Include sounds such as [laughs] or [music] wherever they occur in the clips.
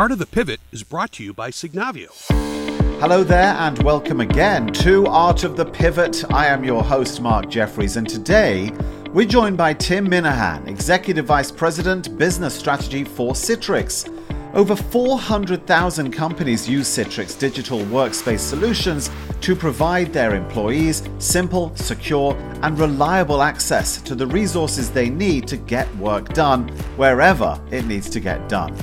Art of the Pivot is brought to you by Signavio. Hello there, and welcome again to Art of the Pivot. I am your host, Mark Jeffries, and today we're joined by Tim Minahan, Executive Vice President, Business Strategy for Citrix. Over 400,000 companies use Citrix digital workspace solutions to provide their employees simple, secure, and reliable access to the resources they need to get work done wherever it needs to get done.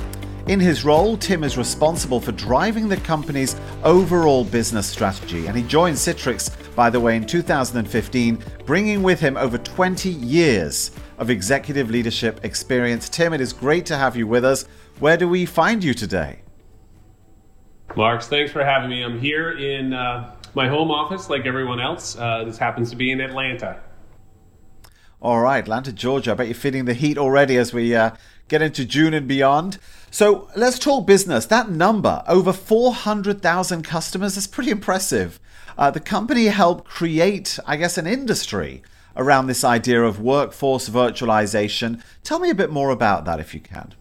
In his role, Tim is responsible for driving the company's overall business strategy, and he joined Citrix, by the way, in 2015, bringing with him over 20 years of executive leadership experience. Tim, it is great to have you with us. Where do we find you today? Marks, thanks for having me. I'm here in uh, my home office, like everyone else. Uh, this happens to be in Atlanta. All right, Atlanta, Georgia. I bet you're feeling the heat already as we uh, get into June and beyond. So let's talk business. That number, over 400,000 customers, is pretty impressive. Uh, the company helped create, I guess, an industry around this idea of workforce virtualization. Tell me a bit more about that if you can.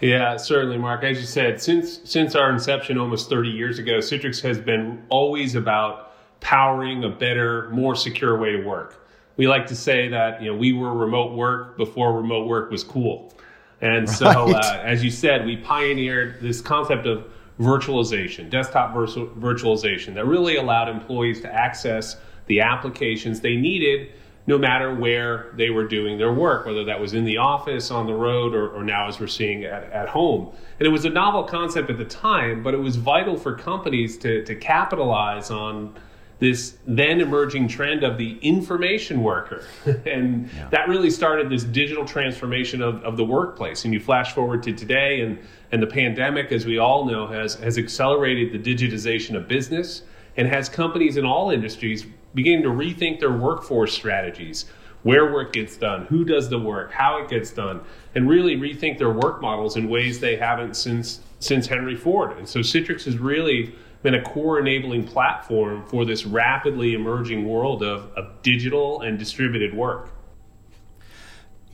Yeah, certainly, Mark. As you said, since since our inception almost 30 years ago, Citrix has been always about powering a better, more secure way to work. We like to say that you know we were remote work before remote work was cool, and [laughs] right. so uh, as you said, we pioneered this concept of virtualization, desktop virtual, virtualization, that really allowed employees to access the applications they needed no matter where they were doing their work, whether that was in the office, on the road, or, or now as we're seeing at, at home. And it was a novel concept at the time, but it was vital for companies to, to capitalize on this then emerging trend of the information worker. [laughs] and yeah. that really started this digital transformation of, of the workplace. And you flash forward to today, and, and the pandemic, as we all know, has, has accelerated the digitization of business and has companies in all industries beginning to rethink their workforce strategies, where work gets done, who does the work, how it gets done, and really rethink their work models in ways they haven't since since Henry Ford. And so Citrix is really been a core enabling platform for this rapidly emerging world of, of digital and distributed work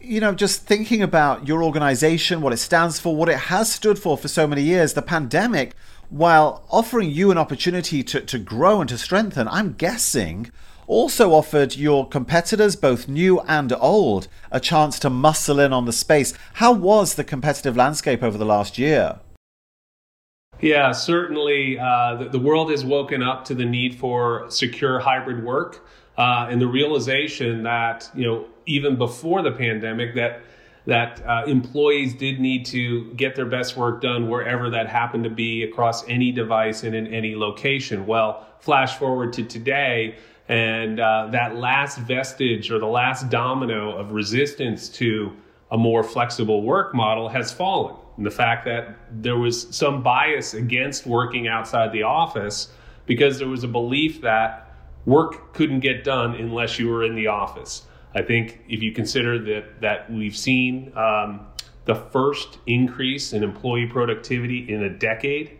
you know, just thinking about your organization, what it stands for, what it has stood for for so many years, the pandemic while offering you an opportunity to, to grow and to strengthen, I'm guessing also offered your competitors, both new and old, a chance to muscle in on the space. How was the competitive landscape over the last year? Yeah, certainly uh, the, the, world has woken up to the need for secure hybrid work uh, and the realization that, you know, even before the pandemic, that that uh, employees did need to get their best work done wherever that happened to be across any device and in any location. Well, flash forward to today, and uh, that last vestige or the last domino of resistance to a more flexible work model has fallen. And the fact that there was some bias against working outside the office because there was a belief that work couldn't get done unless you were in the office. I think if you consider that that we've seen um, the first increase in employee productivity in a decade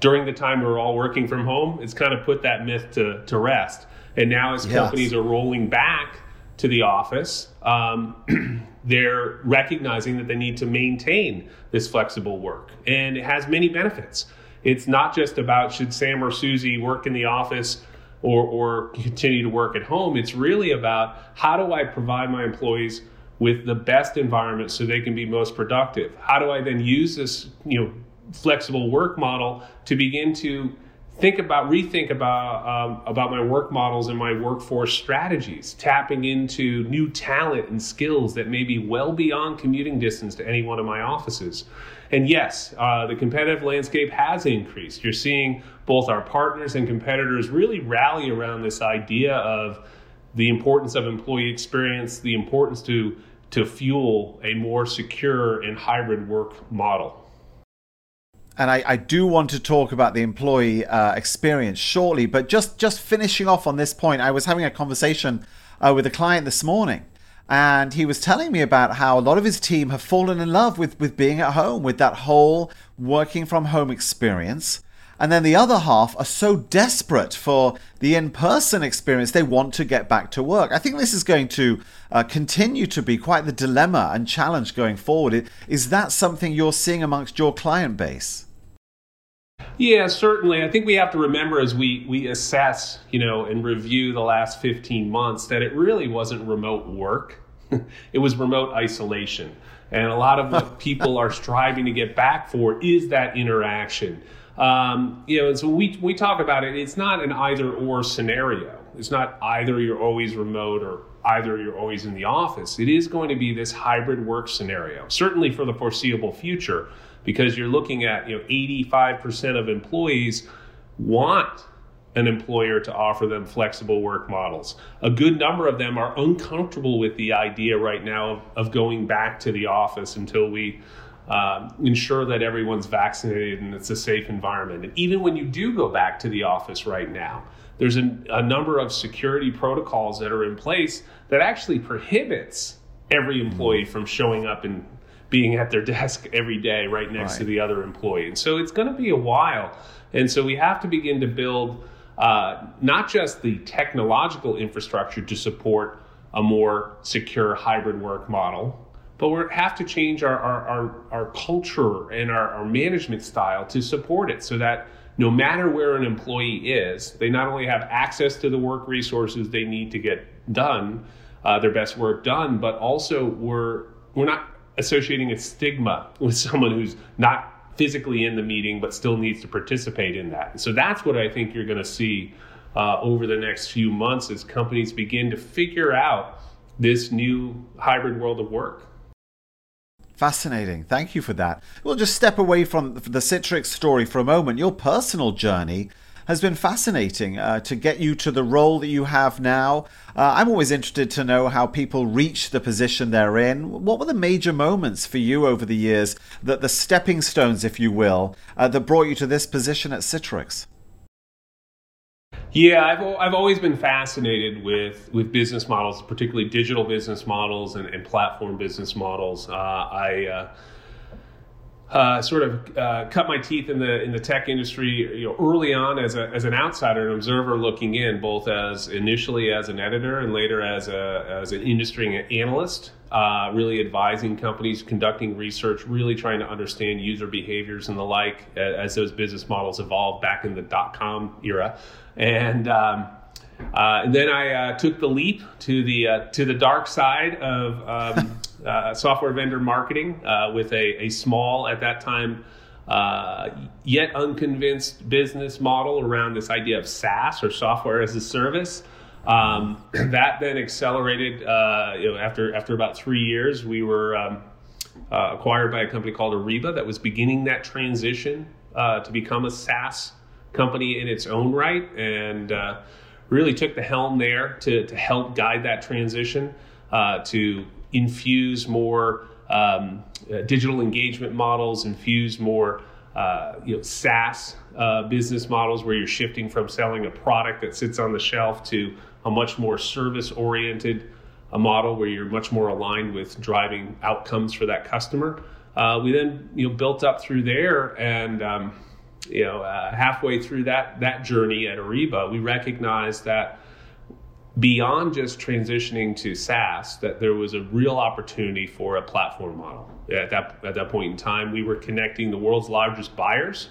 during the time we are all working from home, it's kind of put that myth to, to rest. And now, as yes. companies are rolling back to the office, um, [clears throat] they're recognizing that they need to maintain this flexible work. And it has many benefits. It's not just about should Sam or Susie work in the office or, or continue to work at home. It's really about how do I provide my employees with the best environment so they can be most productive? How do I then use this, you know, flexible work model to begin to think about rethink about um, about my work models and my workforce strategies tapping into new talent and skills that may be well beyond commuting distance to any one of my offices. And yes uh, the competitive landscape has increased. You're seeing both our partners and competitors really rally around this idea of the importance of employee experience the importance to to fuel a more secure and hybrid work model and I, I, do want to talk about the employee uh, experience shortly. But just just finishing off on this point, I was having a conversation uh, with a client this morning, and he was telling me about how a lot of his team have fallen in love with with being at home, with that whole working from home experience. And then the other half are so desperate for the in person experience, they want to get back to work. I think this is going to uh, continue to be quite the dilemma and challenge going forward. Is that something you're seeing amongst your client base? Yeah, certainly. I think we have to remember as we we assess, you know, and review the last 15 months that it really wasn't remote work. [laughs] it was remote isolation. And a lot of what [laughs] people are striving to get back for is that interaction. Um, you know, and so we we talk about it. It's not an either or scenario. It's not either you're always remote or either you're always in the office. It is going to be this hybrid work scenario, certainly for the foreseeable future, because you're looking at you know 85% of employees want an employer to offer them flexible work models. A good number of them are uncomfortable with the idea right now of, of going back to the office until we um, ensure that everyone's vaccinated and it's a safe environment. And even when you do go back to the office right now, there's a, a number of security protocols that are in place that actually prohibits every employee from showing up and being at their [laughs] desk every day right next right. to the other employee. And so it's going to be a while. And so we have to begin to build uh, not just the technological infrastructure to support a more secure hybrid work model, but we have to change our, our, our, our culture and our, our management style to support it so that no matter where an employee is, they not only have access to the work resources they need to get done, uh, their best work done, but also we're, we're not associating a stigma with someone who's not physically in the meeting but still needs to participate in that. So that's what I think you're going to see uh, over the next few months as companies begin to figure out this new hybrid world of work. Fascinating. Thank you for that. We'll just step away from the Citrix story for a moment. Your personal journey has been fascinating uh, to get you to the role that you have now. Uh, I'm always interested to know how people reach the position they're in. What were the major moments for you over the years, that the stepping stones, if you will, uh, that brought you to this position at Citrix? Yeah, I've, I've always been fascinated with, with business models, particularly digital business models and, and platform business models. Uh, I uh, uh, sort of uh, cut my teeth in the in the tech industry you know, early on as, a, as an outsider, an observer looking in, both as initially as an editor and later as a as an industry analyst, uh, really advising companies, conducting research, really trying to understand user behaviors and the like as those business models evolved back in the dot com era, and. Um, uh, and then I uh, took the leap to the uh, to the dark side of um, uh, software vendor marketing uh, with a, a small at that time uh, yet unconvinced business model around this idea of SaaS or software as a service. Um, [clears throat] that then accelerated. you know, after after about three years, we were um, acquired by a company called Ariba that was beginning that transition to become a SaaS company in its own right and really took the helm there to, to help guide that transition, uh, to infuse more um, uh, digital engagement models, infuse more uh, you know, SaaS uh, business models where you're shifting from selling a product that sits on the shelf to a much more service oriented a model where you're much more aligned with driving outcomes for that customer. Uh, we then you know built up through there and um, you know, uh, halfway through that that journey at Ariba, we recognized that beyond just transitioning to SaaS, that there was a real opportunity for a platform model. At that at that point in time, we were connecting the world's largest buyers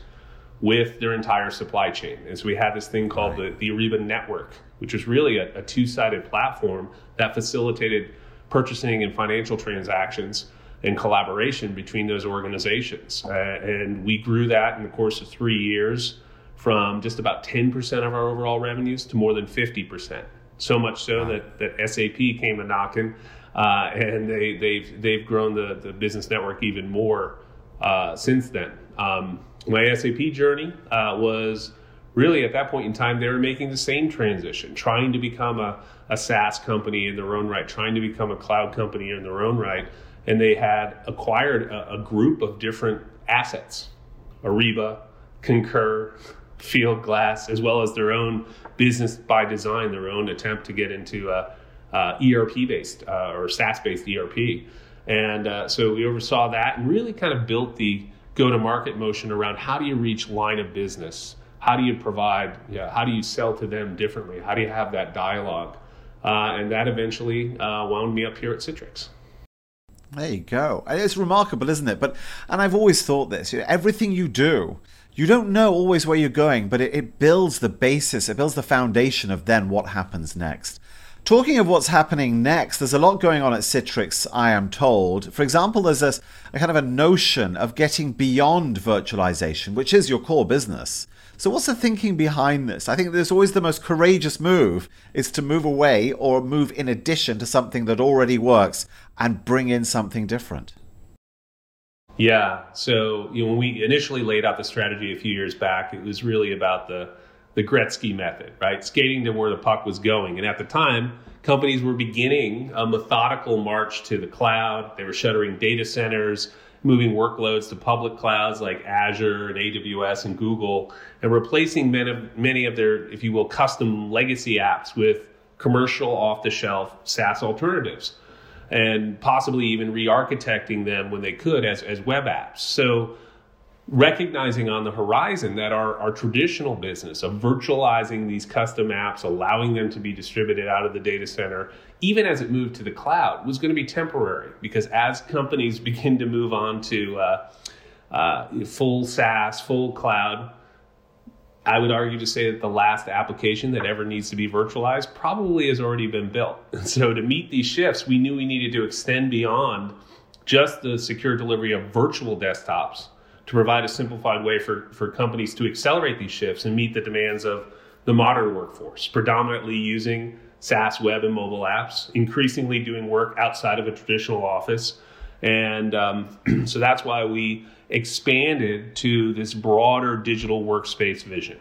with their entire supply chain. And so we had this thing called right. the, the Ariba Network, which was really a, a two-sided platform that facilitated purchasing and financial transactions and collaboration between those organizations. Uh, and we grew that in the course of three years from just about 10% of our overall revenues to more than 50%. So much so that, that SAP came a knocking, uh, and they, they've, they've grown the, the business network even more uh, since then. Um, my SAP journey uh, was really at that point in time, they were making the same transition, trying to become a, a SaaS company in their own right, trying to become a cloud company in their own right and they had acquired a, a group of different assets Ariba, Concur, Fieldglass, as well as their own business by design, their own attempt to get into a, a ERP based uh, or SaaS based ERP. And uh, so we oversaw that and really kind of built the go to market motion around how do you reach line of business how do you provide, you know, how do you sell to them differently? How do you have that dialogue? Uh, and that eventually uh, wound me up here at Citrix. There you go. It's remarkable, isn't it? But and I've always thought this: everything you do, you don't know always where you're going, but it, it builds the basis, it builds the foundation of then what happens next. Talking of what's happening next, there's a lot going on at Citrix, I am told. For example, there's a, a, kind of a notion of getting beyond virtualization, which is your core business. So, what's the thinking behind this? I think there's always the most courageous move is to move away or move in addition to something that already works and bring in something different. Yeah. So, you know, when we initially laid out the strategy a few years back, it was really about the the Gretzky method, right? Skating to where the puck was going. And at the time, companies were beginning a methodical march to the cloud. They were shuttering data centers moving workloads to public clouds like Azure and AWS and Google, and replacing many of, many of their, if you will, custom legacy apps with commercial off the shelf SaaS alternatives, and possibly even re architecting them when they could as, as web apps. So recognizing on the horizon that our, our traditional business of virtualizing these custom apps, allowing them to be distributed out of the data center, even as it moved to the cloud, was going to be temporary because as companies [laughs] begin to move on to uh, uh, full SaaS, full cloud, I would argue to say that the last application that ever needs to be virtualized probably has already been built. [laughs] And so to meet these shifts, we knew we needed to extend beyond just the secure delivery of virtual desktops to provide a simplified way for, for companies to accelerate these shifts and meet the demands of the modern workforce, predominantly using SaaS web and mobile apps, increasingly doing work outside of a traditional office. And um, [clears throat] so that's why we expanded to this broader digital workspace vision,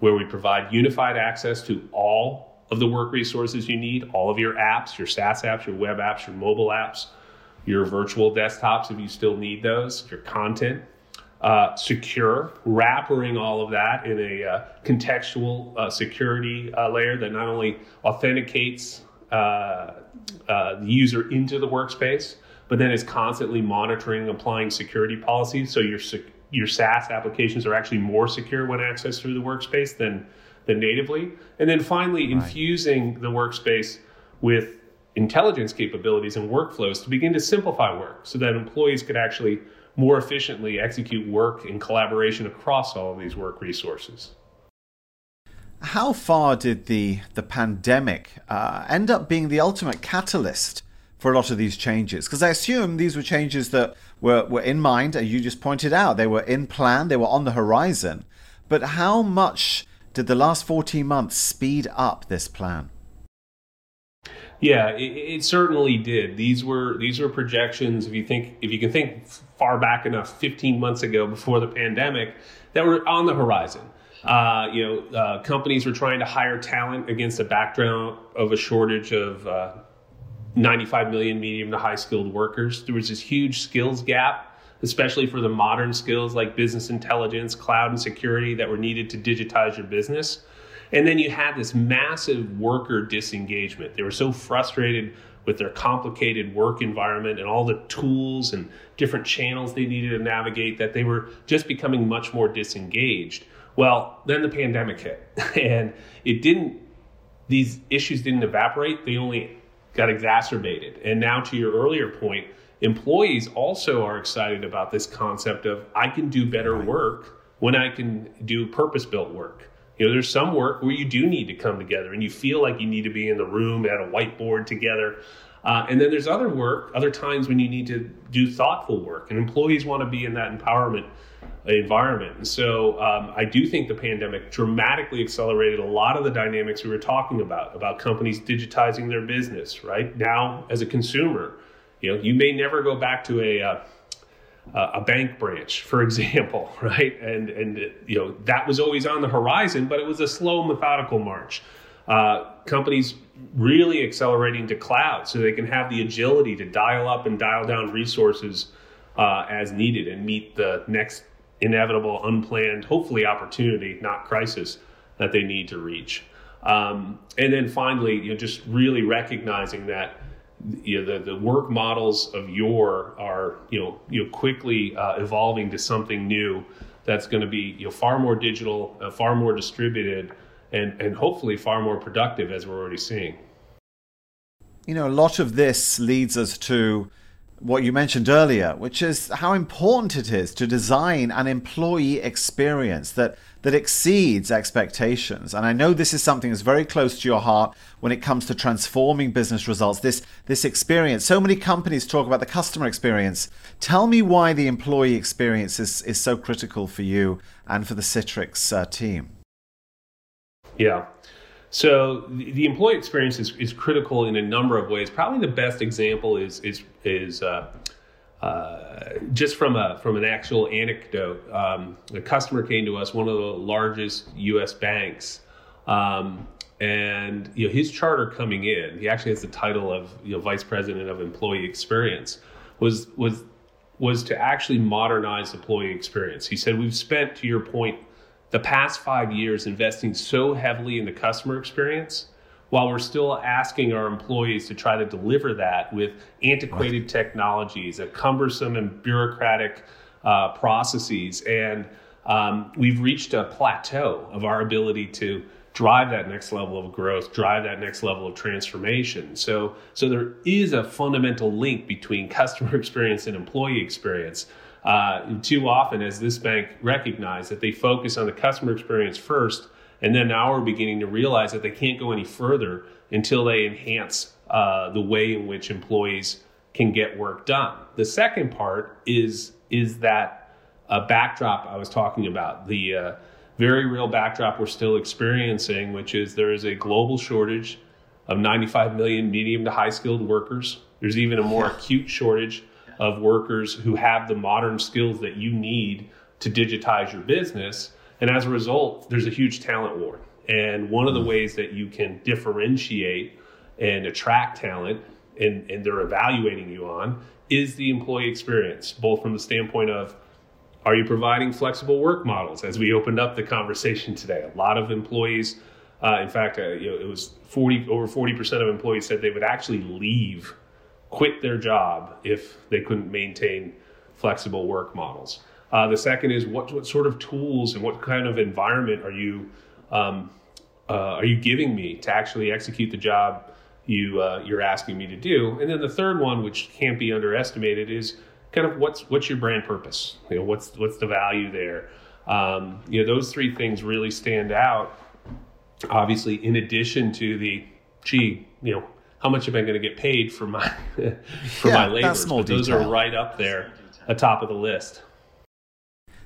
where we provide unified access to all of the work resources you need, all of your apps, your SaaS apps, your web apps, your mobile apps, your virtual desktops if you still need those, your content, uh, secure, wrapping all of that in a uh, contextual uh, security uh, layer that not only authenticates uh, uh, the user into the workspace, but then is constantly monitoring applying security policies. So your your SaaS applications are actually more secure when accessed through the workspace than than natively. And then finally, right. infusing the workspace with intelligence capabilities and workflows to begin to simplify work so that employees could actually more efficiently execute work in collaboration across all of these work resources. How far did the, the pandemic uh, end up being the ultimate catalyst for a lot of these changes? Because I assume these were changes that were, were in mind, and you just pointed out they were in plan, they were on the horizon. But how much did the last 14 months speed up this plan? Yeah, it, it, certainly did. These were these were projections. If you think if you can think far back enough, 15 months ago before the pandemic, that were on the horizon. Uh, you know, uh, companies were trying to hire talent against a background of a shortage of uh, 95 million medium to high skilled workers. There was this huge skills gap, especially for the modern skills like business intelligence, cloud, and security that were needed to digitize your business. And then you had this massive worker disengagement. They were so frustrated with their complicated work environment and all the tools and different channels they needed to navigate that they were just becoming much more disengaged. Well, then the pandemic hit, [laughs] and it didn't, these issues didn't evaporate, they only got exacerbated. And now, to your earlier point, employees also are excited about this concept of I can do better work when I can do purpose built work. You know, there's some work where you do need to come together and you feel like you need to be in the room at a whiteboard together. Uh, and then there's other work, other times when you need to do thoughtful work, and employees want to be in that empowerment environment. And so um, I do think the pandemic dramatically accelerated a lot of the dynamics we were talking about, about companies digitizing their business, right? Now, as a consumer, you know, you may never go back to a, uh, a bank branch, for [laughs] example, right? And and you know that was always on the horizon, but it was a slow, methodical march. Uh, companies really accelerating to cloud so they can have the agility to dial up and dial down resources uh, as needed and meet the next inevitable, unplanned, hopefully opportunity, not crisis, that they need to reach. Um, and then finally, you know, just really recognizing that you know, the, the work models of your are you know you know quickly uh, evolving to something new that's going to be you know far more digital, uh, far more distributed, and and hopefully far more productive as we're already seeing. You know, a lot of this leads us to what you mentioned earlier, which is how important it is to design an employee experience that that exceeds expectations. And I know this is something that's very close to your heart when it comes to transforming business results. This this experience. So many companies talk about the customer experience. Tell me why the employee experience is, is so critical for you and for the Citrix uh, team. Yeah. So the, employee experience is, is critical in a number of ways. Probably the best example is is is uh, uh, just from a from an actual anecdote. Um, a customer came to us, one of the largest U.S. banks, um, and you know his charter coming in. He actually has the title of you know vice president of employee experience. Was was was to actually modernize employee experience. He said, "We've spent, to your point." The past five years investing so heavily in the customer experience while we're still asking our employees to try to deliver that with antiquated technologies, a cumbersome and bureaucratic uh, processes. And um, we've reached a plateau of our ability to drive that next level of growth, drive that next level of transformation. So, so there is a fundamental link between customer [laughs] experience and employee experience uh, too often, as this bank recognized, that they focus on the customer experience first, and then now we're beginning to realize that they can't go any further until they enhance uh, the way in which employees can get work done. The second part is is that uh, backdrop I was talking about, the uh, very real backdrop we're still experiencing, which is there is a global shortage of 95 million medium to high skilled workers. There's even a more acute shortage of workers who have the modern skills that you need to digitize your business. And as a result, there's a huge talent war. And one of the ways that you can differentiate and attract talent, and, and they're evaluating you on, is the employee experience, both from the standpoint of are you providing flexible work models? As we opened up the conversation today, a lot of employees, uh, in fact, uh, you know, it was 40 over 40% of employees said they would actually leave quit their job if they couldn't maintain flexible work models. Uh, the second is what, what sort of tools and what kind of environment are you um, uh, are you giving me to actually execute the job you uh, you're asking me to do? And then the third one, which can't be underestimated, is kind of what's what's your brand purpose? You know, what's what's the value there? Um, you know, those three things really stand out. Obviously, in addition to the, gee, you know, how much am I going to get paid for my [laughs] for yeah, my labor? But those are right up there, atop of the list.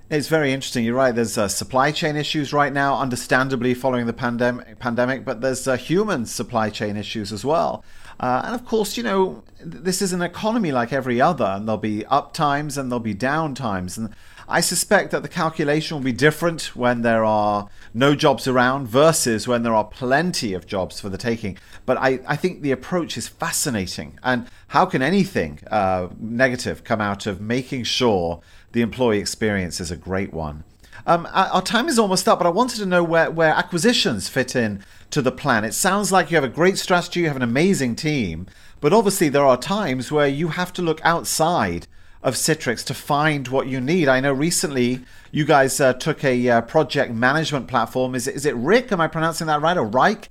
It's very interesting. You're right. There's uh, supply chain issues right now, understandably following the pandemic. Pandemic, but there's uh, human supply chain issues as well. Uh, and of course, you know, this is an economy like every other, and there'll be up times and there'll be down times. And I suspect that the calculation will be different when there are no jobs around versus when there are plenty of jobs for the taking. But I, I think the approach is fascinating. And how can anything uh, negative come out of making sure the employee experience is a great one? Um, our time is almost up, but I wanted to know where, where acquisitions fit in to the plan. It sounds like you have a great strategy, you have an amazing team, but obviously there are times where you have to look outside of Citrix to find what you need. I know recently you guys uh, took a uh, project management platform. Is it, is it Rick? Am I pronouncing that right? Or Wrike?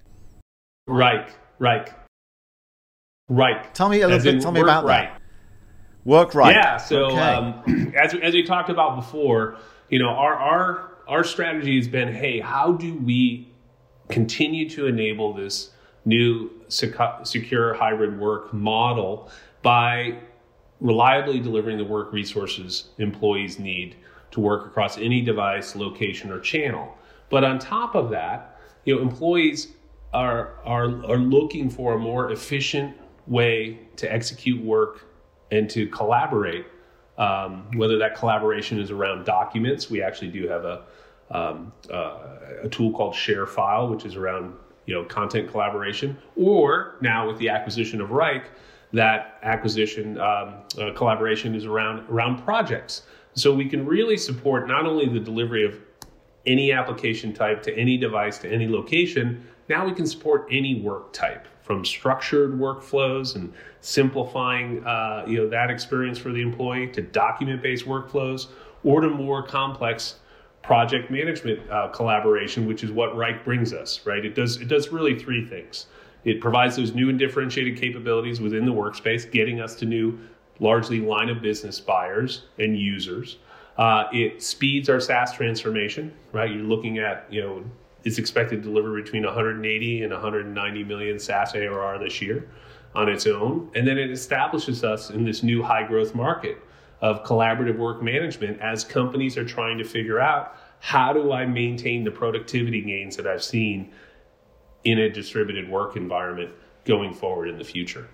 Wrike. Wrike. Wrike. Tell me a little bit. Tell me about right. that. Work right. Yeah. So okay. um, [clears throat] as as we talked about before, you know, our our our strategy has been, hey, how do we continue to enable this new secure hybrid work model by reliably delivering the work resources employees need to work across any device, location, or channel. But on top of that, you know, employees are, are, are looking for a more efficient way to execute work and to collaborate. Um, whether that collaboration is around documents, we actually do have a, um, uh, a tool called Share File, which is around you know content collaboration, or now with the acquisition of Wrike, that acquisition um, uh, collaboration is around around projects. So we can really support not only the delivery of any application type to any device to any location. Now we can support any work type, from structured workflows and simplifying uh, you know that experience for the employee to document-based workflows, or to more complex project management uh, collaboration, which is what Wrike brings us. Right? It does it does really three things. It provides those new and differentiated capabilities within the workspace, getting us to new, largely line of business buyers and users. Uh, it speeds our SaaS transformation. Right? You're looking at you know it's expected to deliver between 180 and 190 million SaaS ARR this year on its own. And then it establishes us in this new high growth market of collaborative work management as companies are trying to figure out how do I maintain the productivity gains that I've seen in a distributed work environment going forward in the future.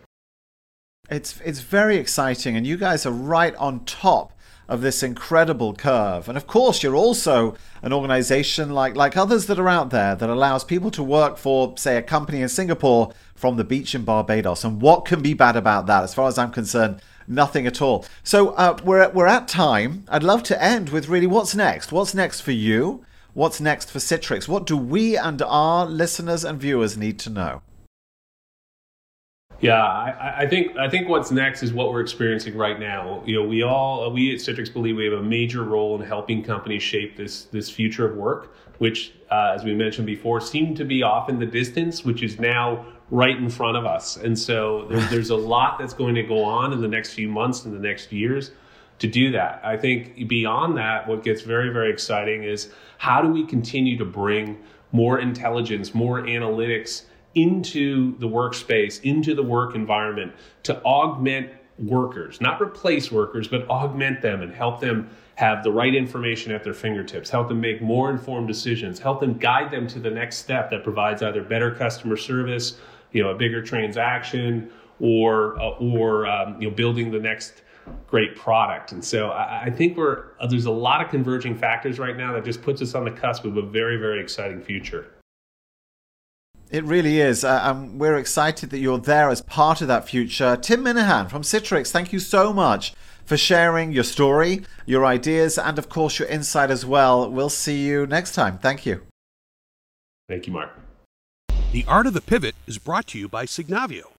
It's it's very exciting and you guys are right on top of this incredible curve. And of course, you're also an organization like, like others that are out there that allows people to work for, say, a company in Singapore from the beach in Barbados. And what can be bad about that? As far as I'm concerned, nothing at all. So uh, we're, we're at time. I'd love to end with really what's next? What's next for you? What's next for Citrix? What do we and our listeners and viewers need to know? Yeah, I, I, think I think what's next is what we're experiencing right now. You know, we all we at Citrix believe we have a major role in helping companies shape this this future of work, which, uh, as we mentioned before, seemed to be off in the distance, which is now right in front of us. And so there's, there's a lot that's going to go on in the next few months and the next years to do that. I think beyond that, what gets very very exciting is how do we continue to bring more intelligence, more analytics into the workspace, into the work environment to augment workers, not replace workers, but augment them and help them have the right information at their fingertips, help them make more informed decisions, help them guide them to the next step that provides either better customer service, you know, a bigger transaction, or uh, or um, you know, building the next great product. And so I, I think we're uh, there's a lot of converging factors right now that just puts us on the cusp of a very very exciting future. It really is. Uh, and we're excited that you're there as part of that future. Tim Minahan from Citrix, thank you so much for sharing your story, your ideas, and of course your insight as well. We'll see you next time. Thank you. Thank you, Mark. The Art of the Pivot is brought to you by Signavio.